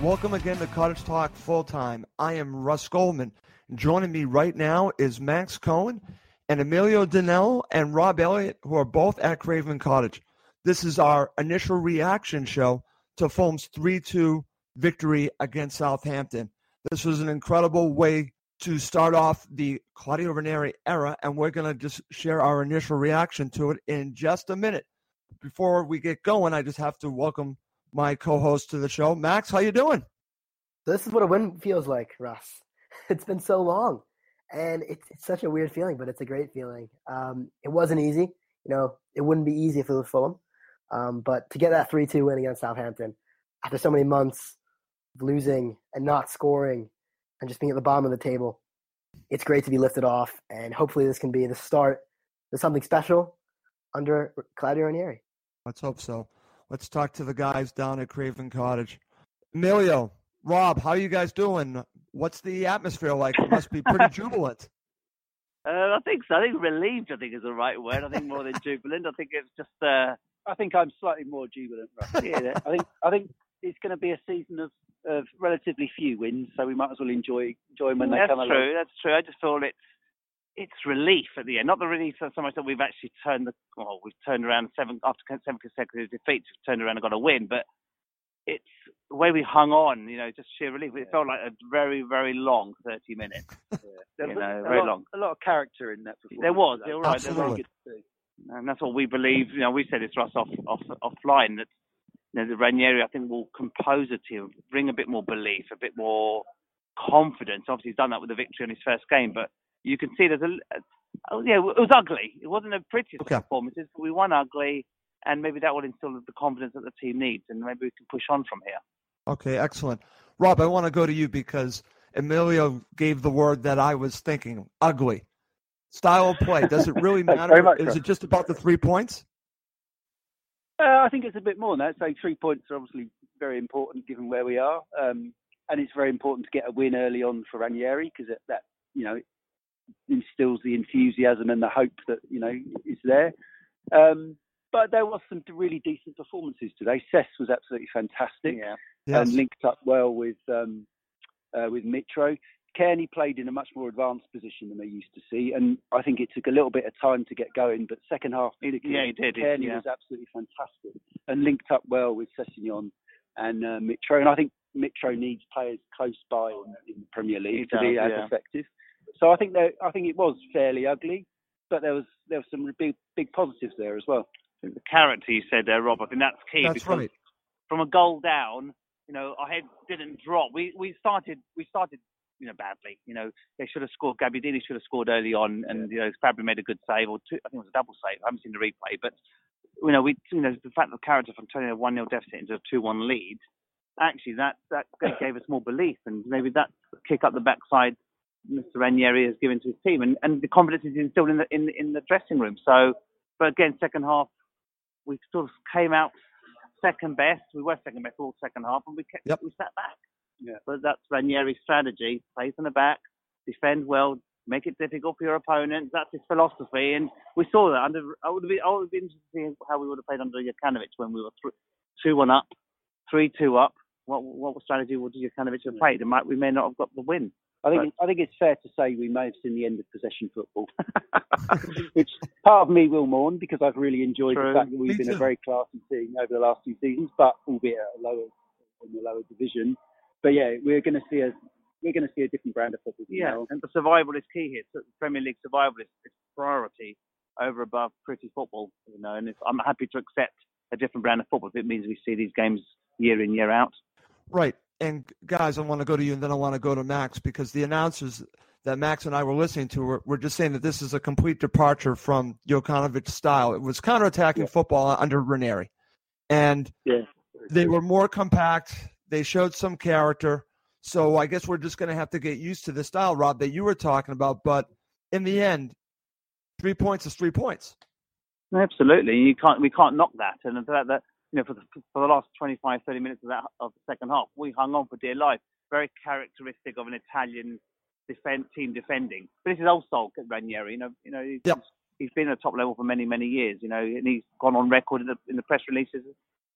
Welcome again to Cottage Talk Full Time. I am Russ Goldman. Joining me right now is Max Cohen and Emilio Danell and Rob Elliott, who are both at Craven Cottage. This is our initial reaction show to Fulham's 3 2 victory against Southampton. This was an incredible way to start off the Claudio Ranieri era, and we're going to just share our initial reaction to it in just a minute. Before we get going, I just have to welcome my co-host to the show, Max. How you doing? This is what a win feels like, Russ. It's been so long, and it's, it's such a weird feeling, but it's a great feeling. Um, it wasn't easy, you know. It wouldn't be easy if it was Fulham, um, but to get that three-two win against Southampton after so many months of losing and not scoring and just being at the bottom of the table, it's great to be lifted off, and hopefully this can be the start of something special under Claudio Ranieri. Let's hope so. Let's talk to the guys down at Craven Cottage. Emilio, Rob, how are you guys doing? What's the atmosphere like? It must be pretty jubilant. Uh, I think so. I think relieved. I think is the right word. I think more than jubilant. I think it's just. Uh, I think I'm slightly more jubilant. Russ. yeah, I think I think it's going to be a season of, of relatively few wins, so we might as well enjoy enjoy them when they that's come true. along. That's true. I just feel it's it's relief at the end. Not the relief so so much that we've actually turned the well, we've turned around seven after seven consecutive defeats. We've turned around and got a win, but it's the way we hung on. You know, just sheer relief. It felt like a very very long thirty minutes. There you know, a very lot, long. A lot of character in that performance. There was. You're right. Absolutely. And that's what we believe. You know, we said this to us off off offline that you know, the Ranieri I think will compose a team, bring a bit more belief, a bit more confidence. Obviously, he's done that with the victory in his first game, but you can see there's a. Oh, yeah, it was ugly. It wasn't the prettiest Okay. performances, but we won ugly, and maybe that will instill the confidence that the team needs, and maybe we can push on from here. Okay, excellent. Rob, I want to go to you because Emilio gave the word that I was thinking ugly. Style of play. Does it really matter? much, Is it just about the three points? Uh, I think it's a bit more than that. So three points are obviously very important given where we are, um, and it's very important to get a win early on for Ranieri because that you know instills the enthusiasm and the hope that you know is there. Um, but there was some really decent performances today. Cess was absolutely fantastic Yeah. Yes. and linked up well with um, uh, with Mitro. Cairney played in a much more advanced position than they used to see, and I think it took a little bit of time to get going. But second half, particularly, yeah, he did, Cairney yeah. was absolutely fantastic and linked up well with Sessegnon and uh, Mitro. And I think Mitro needs players close by in, in the Premier League He to be as yeah. effective. So I think there, I think it was fairly ugly, but there was there was some big big positives there as well. The character you said there, Rob, I think that's key. That's right. From a goal down, you know, our head didn't drop. We we started we started you know badly. You know, they should have scored. Gabbiadini should have scored early on, and you know, Fabry made a good save or two. I think it was a double save. I haven't seen the replay, but you know, we you know the fact that the character from turning a one 0 deficit into a two one lead, actually that that gave us more belief, and maybe that kick up the backside. Mr. Ranieri has given to his team, and, and the confidence is instilled in the in, in the dressing room. So, but again, second half, we sort of came out second best. We were second best all second half, and we kept Yep. we sat back. Yeah. But that's Ranieri's strategy: play from the back, defend well, make it difficult for your opponent. That's his philosophy, and we saw that. Under I would be I would be interested to see how we would have played under Jokanovic when we were th- two one up, three two up. What what strategy would Jokanovic have played? And might we may not have got the win. I think I think it's fair to say we may have seen the end of possession football, which part of me will mourn because I've really enjoyed True. the fact that we've Me been too. a very classy team over the last few seasons, but albeit at a lower in the lower division. But yeah, we're going to see a we're going to see a different brand of football. from Yeah, now and the survival is key here. So the Premier League survival is, is priority over above pretty football. You know, and if, I'm happy to accept a different brand of football if it means we see these games year in year out. Right. And guys, I want to go to you and then I want to go to Max because the announcers that Max and I were listening to were, were just saying that this is a complete departure from Jokanovic's style. It was counterattacking football under Ranieri. And Yeah. they were more compact. They showed some character. So I guess we're just going to have to get used to the style, Rob, that you were talking about. But in the end, three points is three points. Absolutely, you can't we can't knock that. And the fact that you know for the for the last 25, 30 minutes of that of the second half, we hung on for dear life. Very characteristic of an Italian defend, team defending. But this is old soul Ranieri. You know, you know he's, Yep. he's been at top level for many many years. You know, and he's gone on record in the in the press releases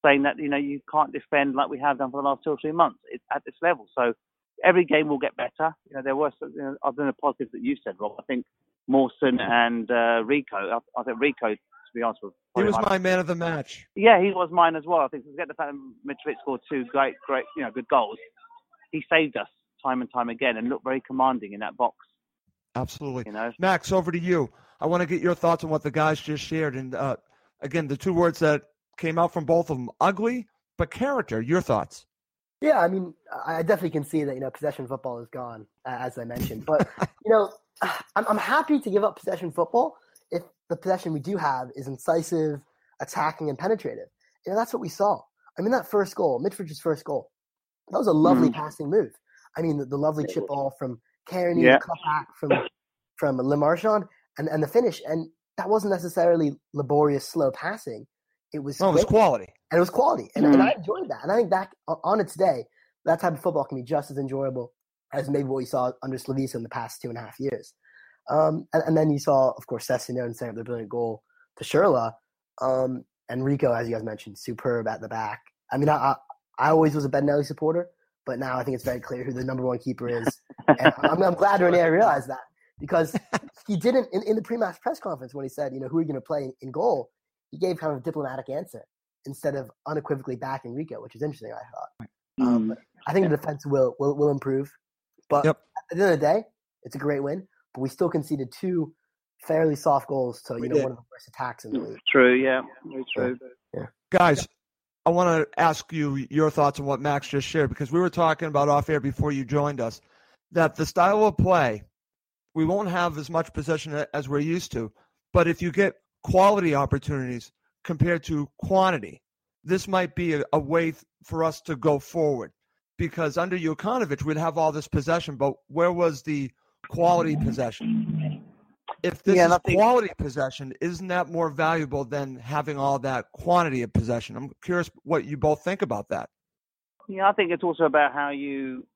saying that you know you can't defend like we have done for the last two or three months at this level. So every game will get better. You know, there were some, you know, other than the positives that you said, Rob. I think Mawson and uh, Rico. I, I think Rico, be honest, was He was my my man of the match. yeah, he was mine as well. I think forget the fact that Mitrovic scored two great, great, you know, good goals. He saved us time and time again and looked very commanding in that box. Absolutely. You know, Max, over to you. I want to get your thoughts on what the guys just shared. And uh, again, the two words that came out from both of them ugly, but character. Your thoughts? Yeah, I mean, I I definitely can see that you know possession football is gone, as I mentioned. But you know, I'm, I'm happy to give up possession football if the possession we do have is incisive, attacking, and penetrative. You know, that's what we saw. I mean, that first goal, Mitrovic's first goal, that was a lovely mm-hmm. passing move. I mean, the, the lovely chip ball from Cairney, Yeah. the cutback from from Le Marchand, and and the finish, and that wasn't necessarily laborious, slow passing. It was Oh, it was quality. and it was quality, and, and I mm-hmm. enjoyed that. And I think that on its day, that type of football can be just as enjoyable as maybe what we saw under Slavisa in the past two and a half years. Um, and, and then you saw, of course, Sessegnon setting up the brilliant goal to Schürrle, um, and Rico, as you guys mentioned, superb at the back. I mean, I, I, I always was a Bettinelli supporter, but now I think it's very clear who the number one keeper is. and I'm, I'm glad Ranieri realized that because he didn't in, in the pre-match press conference when he said, you know, who are you going to play in goal? He gave kind of a diplomatic answer instead of unequivocally backing Rico, which is interesting. I thought. Um, I think the defense will will, will improve, but Yep. at the end of the day, it's a great win. But we still conceded two fairly soft goals to you know did. one of the worst attacks in the mm, league. true, yeah, very true. Guys, I want to ask you your thoughts on what Max just shared because we were talking about off air before you joined us that the style of play, we won't have as much possession as we're used to. But if you get quality opportunities compared to quantity, this might be a, a way th- for us to go forward. Because under Jokanovic, we'd have all this possession, but where was the quality possession? if this Yeah, is and I think- quality possession, isn't that more valuable than having all that quantity of possession? I'm curious what you both think about that. Yeah, I think it's also about how you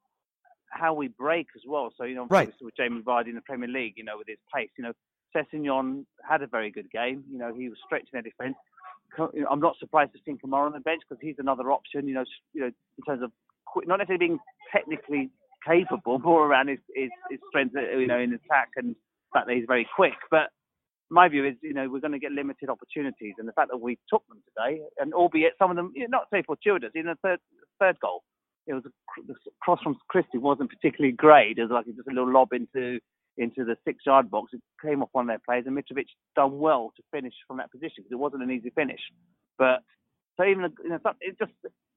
how we break as well. So you know, Right. with Jamie Vardy in the Premier League, you know, with his pace, you know, Sessegnon had a very good game. You know, he was stretching their defence. Co- you know, I'm not surprised to see Kamara on the bench because he's another option. You know, you know, in terms of not necessarily being technically capable, more around his his, his strength, uh, you know, in attack and the fact that he's very quick. But my view is, you know, we're going to get limited opportunities, and the fact that we took them today, and albeit some of them, you know, not say fortuitous, in the third third goal, it was a, the cross from Christie wasn't particularly great. It was like just a little lob into into the six yard box. It came off one of their players, and Mitrovic done well to finish from that position because it wasn't an easy finish. But so even you know, some- it just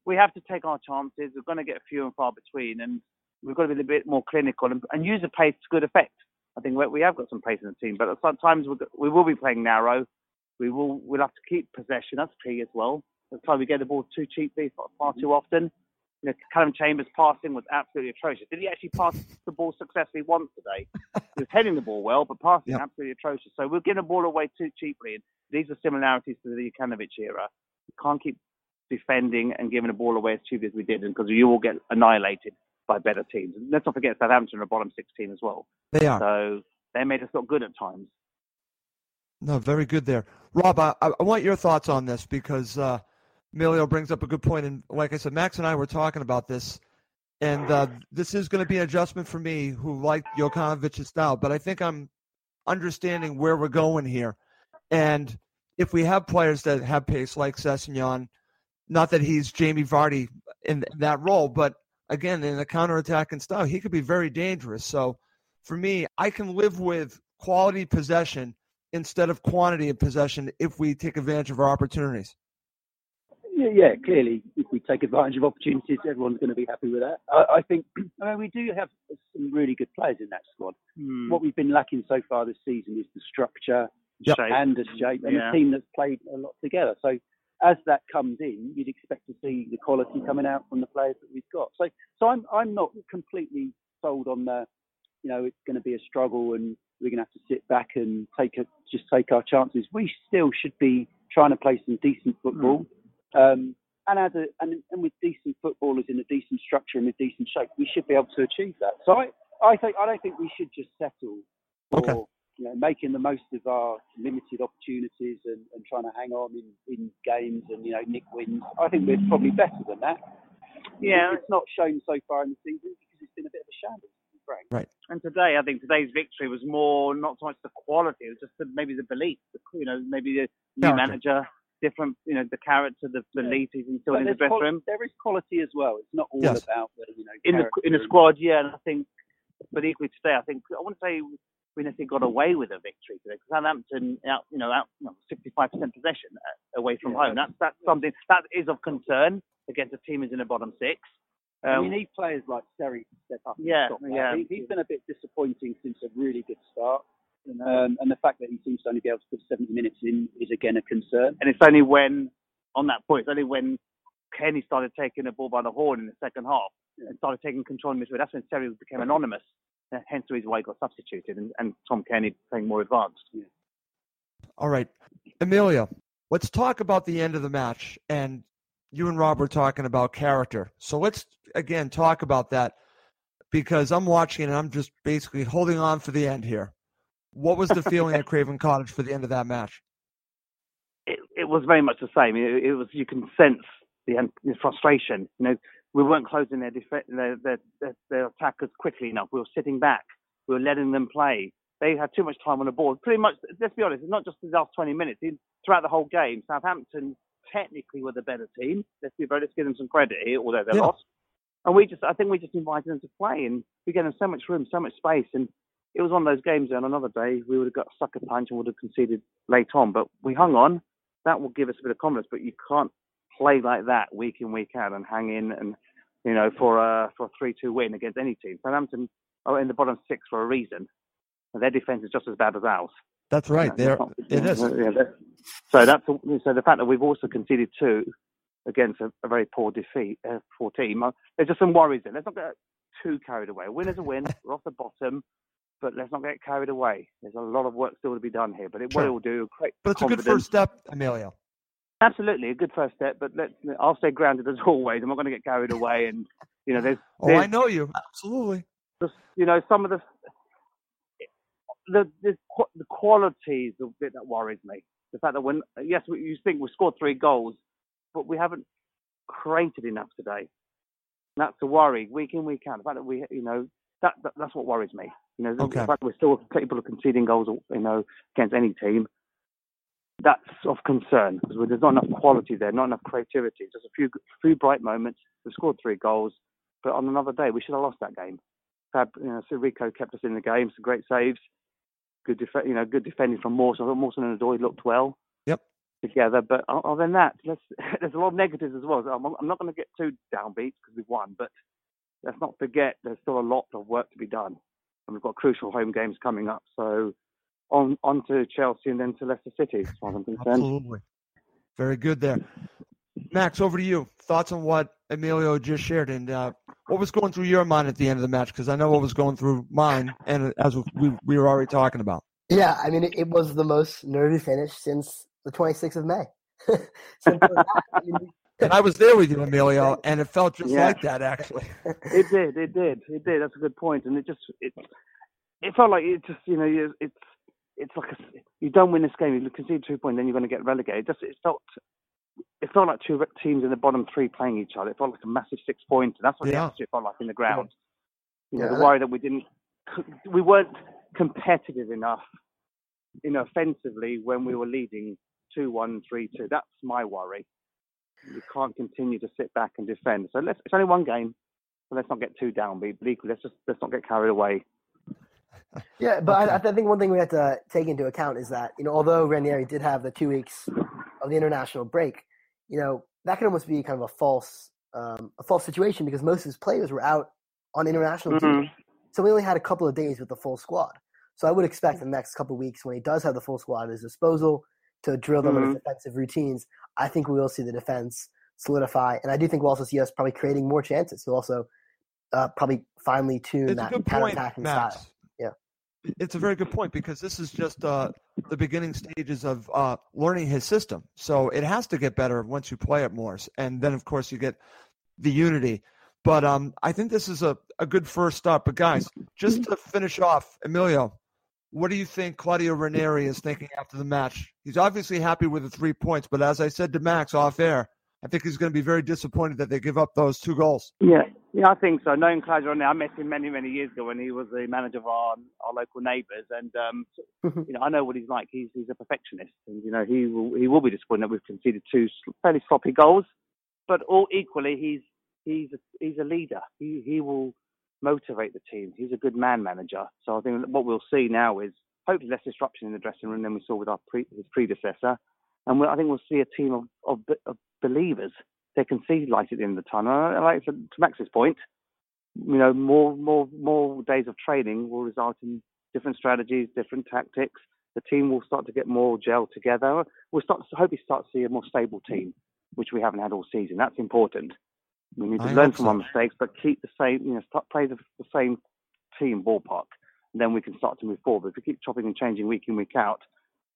we have to take our chances. We're going to get few and far between, and we've got to be a bit more clinical and, and use the pace to good effect. I think we we have got some pace in the team, but at go- we will be playing narrow. We will we'll have to keep possession. That's key as well. That's why we get the ball too cheaply far, too often. You know, Calum Chambers' passing was absolutely atrocious. Did he actually pass the ball successfully once today? he was heading the ball well, but passing Yep. absolutely atrocious. So we're getting the ball away too cheaply. And these are similarities to the Jokanovic era. You can't keep defending and giving the ball away as cheaply as we did, because you will get annihilated by better teams. And let's not forget Southampton are a bottom six team as well. They are. So they made us look good at times. No, very good there. Rob, I, I want your thoughts on this because uh, Emilio brings up a good point. And like I said, Max and I were talking about this. And uh, this is going to be an adjustment for me who like Jokanovic's style. But I think I'm understanding where we're going here. And if we have players that have pace like Sessegnon, not that he's Jamie Vardy in that role, but again, in a counterattacking style, he could be very dangerous. So for me, I can live with quality possession instead of quantity of possession if we take advantage of our opportunities. Yeah, yeah, clearly, if we take advantage of opportunities, everyone's going to be happy with that. I, I think, I mean, we do have some really good players in that squad. Hmm. What we've been lacking so far this season is the structure Yep. And the shape, and Yeah. a team that's played a lot together. So as that comes in, you'd expect to see the quality coming out from the players that we've got. So, so I'm I'm not completely sold on the, you know, it's going to be a struggle and we're going to have to sit back and take a, just take our chances. We still should be trying to play some decent football. Um, and as a and, and with decent footballers in a decent structure and a decent shape, we should be able to achieve that. So I, I think I don't think we should just settle for Okay. You know making the most of our limited opportunities and, and trying to hang on in, in games and you know nick wins. I think we're probably better than that. Yeah. it's not shown so far in the season because it's been a bit of a shambles. to be frank. Right. And today, I think today's victory was more not so much the quality, it was just the, maybe the belief. The, you know, maybe the new Character. manager, different, you know, the character, the belief he's instilled But in the there's qual- dressing room. there is quality as well. It's not all Yes. about the you know in the in the squad, yeah. And I think, but equally today, I think I want to say we necessarily got away with a victory today. Because Southampton, out, you know, out sixty-five percent possession uh, away from Yeah. home. That's that's something that is of concern against a team who's in the bottom six. Um, you need players like Terry to step up. Yeah, yeah. He, he's been a bit disappointing since a really good start. Um, and the fact that he seems to only be able to put 70 minutes in is again a concern. and it's only when, on that point, it's only when Cairney started taking the ball by the horn in the second half and started taking control of midfield. That's when Terry became anonymous. Uh, Hence the reason why he got substituted and, and Tom Cairney playing more advanced. All right. Emilio, let's talk about the end of the match. And you and Rob were talking about character. So let's, again, talk about that because I'm watching and I'm just basically holding on for the end here. What was the feeling at Craven Cottage for the end of that match? it, it was very much the same. It, it was you can sense the, the frustration. You know, we weren't closing their, def- their, their, their their attackers quickly enough. We were sitting back. We were letting them play. They had too much time on the board. Pretty much, let's be honest, it's not just the last 20 minutes. In- Throughout the whole game, Southampton technically were the better team. Let's be very, let's give them some credit here, although they Yeah. lost. And we just, I think we just invited them to play, and we gave them so much room, so much space, and it was one of those games. On another day, we would have got a sucker punch and would have conceded late on, but we hung on. That will give us a bit of confidence, but you can't play like that week in week out and hang in and you know for a for a three two win against any team. Southampton are in the bottom six for a reason, and their defense is just as bad as ours. That's right. That's not- it is. yeah, that- so that's so the fact that we've also conceded two against a, a very poor defeat, uh, poor team. Uh, there's just some worries there. Let's not get too carried away. A win is a win. We're off the bottom. but let's not get carried away. There's a lot of work still to be done here, but it, Sure. will do, create But it's a good first step, Emilio. Absolutely, a good first step. But let's, I'll stay grounded as always. I'm not going to get carried away. And you know, there's, Oh, there's I know you. Absolutely. just, you know, some of the the the, the quality is the bit that worries me. The fact that when yes, we, you think we scored three goals, but we haven't created enough today. That's a worry, week in week out. The fact that we, you know, that, that that's what worries me. You know, the, Okay. the fact that we're still capable of conceding goals, you know, against any team. That's of concern because there's not enough quality there, not enough creativity. Just a few few bright moments. We scored three goals, but on another day we should have lost that game. Fab, you know, so Rico kept us in the game. Some great saves, good def- you know, good defending from Mawson. I thought Mawson and Odoi looked well Yep. together. But other than that, let's, there's a lot of negatives as well. So I'm, I'm not going to get too downbeat because we've won, but let's not forget there's still a lot of work to be done, and we've got crucial home games coming up. So on on to Chelsea and then to Leicester City, as far as I'm concerned. Absolutely. Very good there. Max, over to you. Thoughts on what Emilio just shared and uh, what was going through your mind at the end of the match? Because I know what was going through mine, and as we, we were already talking about. Yeah, I mean, it, it was the most nervy finish since the 26th of May. Simple as that. I mean, And I was there with you, Emilio, and it felt just Yeah. like that, actually. it did, it did, it did. That's a good point. point, and it just it it felt like it just you know you- it's it's like a, you don't win this game, you concede two points, then you're going to get relegated. Just it felt it felt like two teams in the bottom three playing each other. It felt like a massive six points, and that's what the Yeah. atmosphere felt like in the ground. You know, Yeah, the worry that we didn't we weren't competitive enough, you know, offensively when we were leading two one, three two. That's my worry. We can't continue to sit back and defend. So let's, it's only one game, so let's not get too downbeat. But equally, let's just let's not get carried away. Yeah, but I, I think one thing we have to take into account is that you know although Ranieri did have the two weeks of the international break, you know that could almost be kind of a false um, a false situation because most of his players were out on international Mhm. duty, so we only had a couple of days with the full squad. So I would expect the next couple of weeks when he does have the full squad at his disposal to drill them his Mhm. defensive routines, I think we will see the defense solidify, and I do think we'll also see us probably creating more chances. We'll also uh, probably finally tune It's that good point, counterattacking style. It's a very good point because this is just uh, the beginning stages of uh, learning his system. So it has to get better once you play it more, and then of course you get the unity. But um, I think this is a, a good first start. But guys, just to finish off, Emilio, what do you think Claudio Ranieri is thinking after the match? He's obviously happy with the three points, but as I said to Max off air, I think he's going to be very disappointed that they give up those two goals. Yeah, yeah, I think so. Knowing Claudio now, I met him many, many years ago when he was the manager of our our local neighbours, and um, you know I know what he's like. He's he's a perfectionist, and you know he will he will be disappointed that we've conceded two fairly sloppy goals, but all equally he's he's a, he's a leader. He he will motivate the team. He's a good man manager. So I think what we'll see now is hopefully less disruption in the dressing room than we saw with our pre, his predecessor, and I think we'll see a team of of, of believers. They can see light at the end of the tunnel. And Like to, to Max's point, you know, more more more days of training will result in different strategies, different tactics. The team will start to get more gel together. We'll start to hopefully start to see a more stable team, which we haven't had all season. That's important. We need to I learn from so. our mistakes, but keep the same, you know, start play the, the same team ballpark. And then we can start to move forward. If we keep chopping and changing week in week out,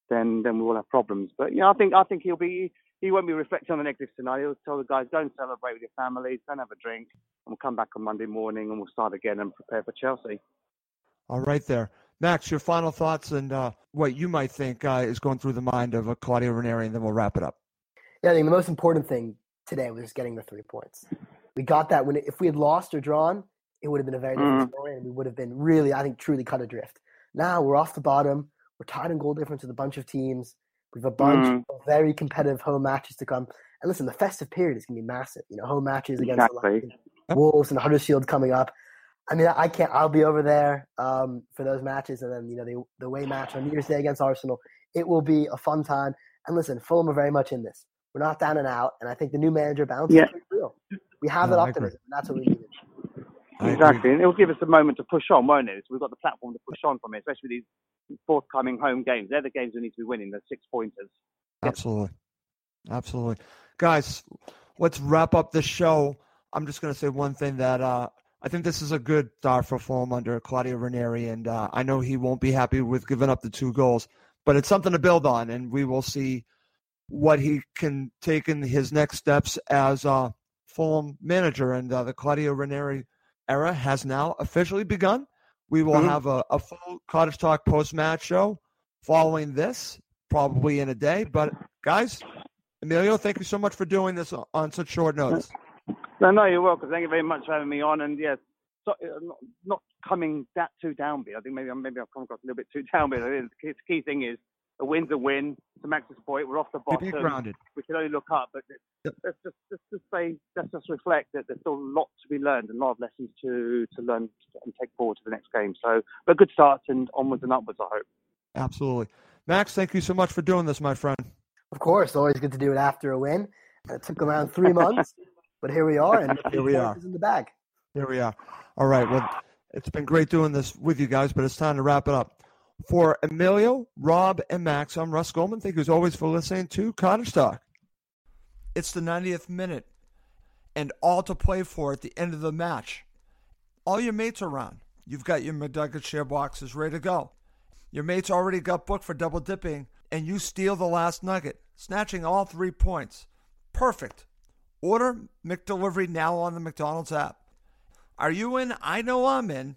then then we will have problems. But yeah, I think I think he'll be he won't be reflecting on the negatives tonight. He'll tell the guys, go and celebrate with your families, go and have a drink, and we'll come back on Monday morning and we'll start again and prepare for Chelsea. All right, there. Max, your final thoughts and uh, what you might think uh, is going through the mind of uh, Claudio Ranieri, and then we'll wrap it up. Yeah, I think the most important thing today was getting the three points. We got that when if we had lost or drawn, it would have been a very different story, and we would have been really, I think, truly cut adrift. Now we're off the bottom. We're tied in goal difference with a bunch of teams. We have a bunch Mhm. of very competitive home matches to come. And listen, the festive period is going to be massive. You know, home matches against the Exactly. Lions, Wolves and Huddersfield coming up. I mean, I can't. I'll be over there um, for those matches, and then you know the the away match on New Year's Day against Arsenal. It will be a fun time. And listen, Fulham are very much in this. We're not down and out, and I think the new manager bounce Yeah. is real. We have No, that optimism, and that's what we needed. Exactly, and it will give us a moment to push on, won't it? So we've got the platform to push on from it, especially these forthcoming home games. They're the games we need to be winning, the six pointers. Absolutely. Absolutely. Guys, let's wrap up this show. I'm just going to say one thing that uh, I think this is a good start for Fulham under Claudio Ranieri, and uh, I know he won't be happy with giving up the two goals, but it's something to build on, and we will see what he can take in his next steps as a Fulham manager. And uh, the Claudio Ranieri era has now officially begun. We will Mhm. have a, a full Cottage Talk post match show following this, probably in a day. But guys, Emilio, thank you so much for doing this on- such short notice. No, no, you're welcome. Thank you very much for having me on. And yes, so, uh, not, not coming that too downbeat. I think maybe I'm maybe I've come across a little bit too downbeat. I think the key, the key thing is a win's a win. To Max's point, we're off the Keep bottom. you grounded. We can only look up, but let's just let's just say let's just reflect that there's still a lot to be learned and a lot of lessons to to learn and take forward to the next game. So, but good start and onwards and upwards. I hope. Absolutely. Max, thank you so much for doing this, my friend. Of course, always good to do it after a win. It took around three months, but here we are, and Here we are. in the bag. Here we are. All right. Well, it's been great doing this with you guys, but it's time to wrap it up. For Emilio, Rob, and Max, I'm Russ Goldman. Thank you as always for listening to Cottage Talk. It's the 90th minute, and all to play for at the end of the match. All your mates are around. You've got your McNugget share boxes ready to go. Your mates already got booked for double dipping, and you steal the last nugget, snatching all three points. Perfect. Order McDelivery now on the McDonald's app. Are you in? I know I'm in.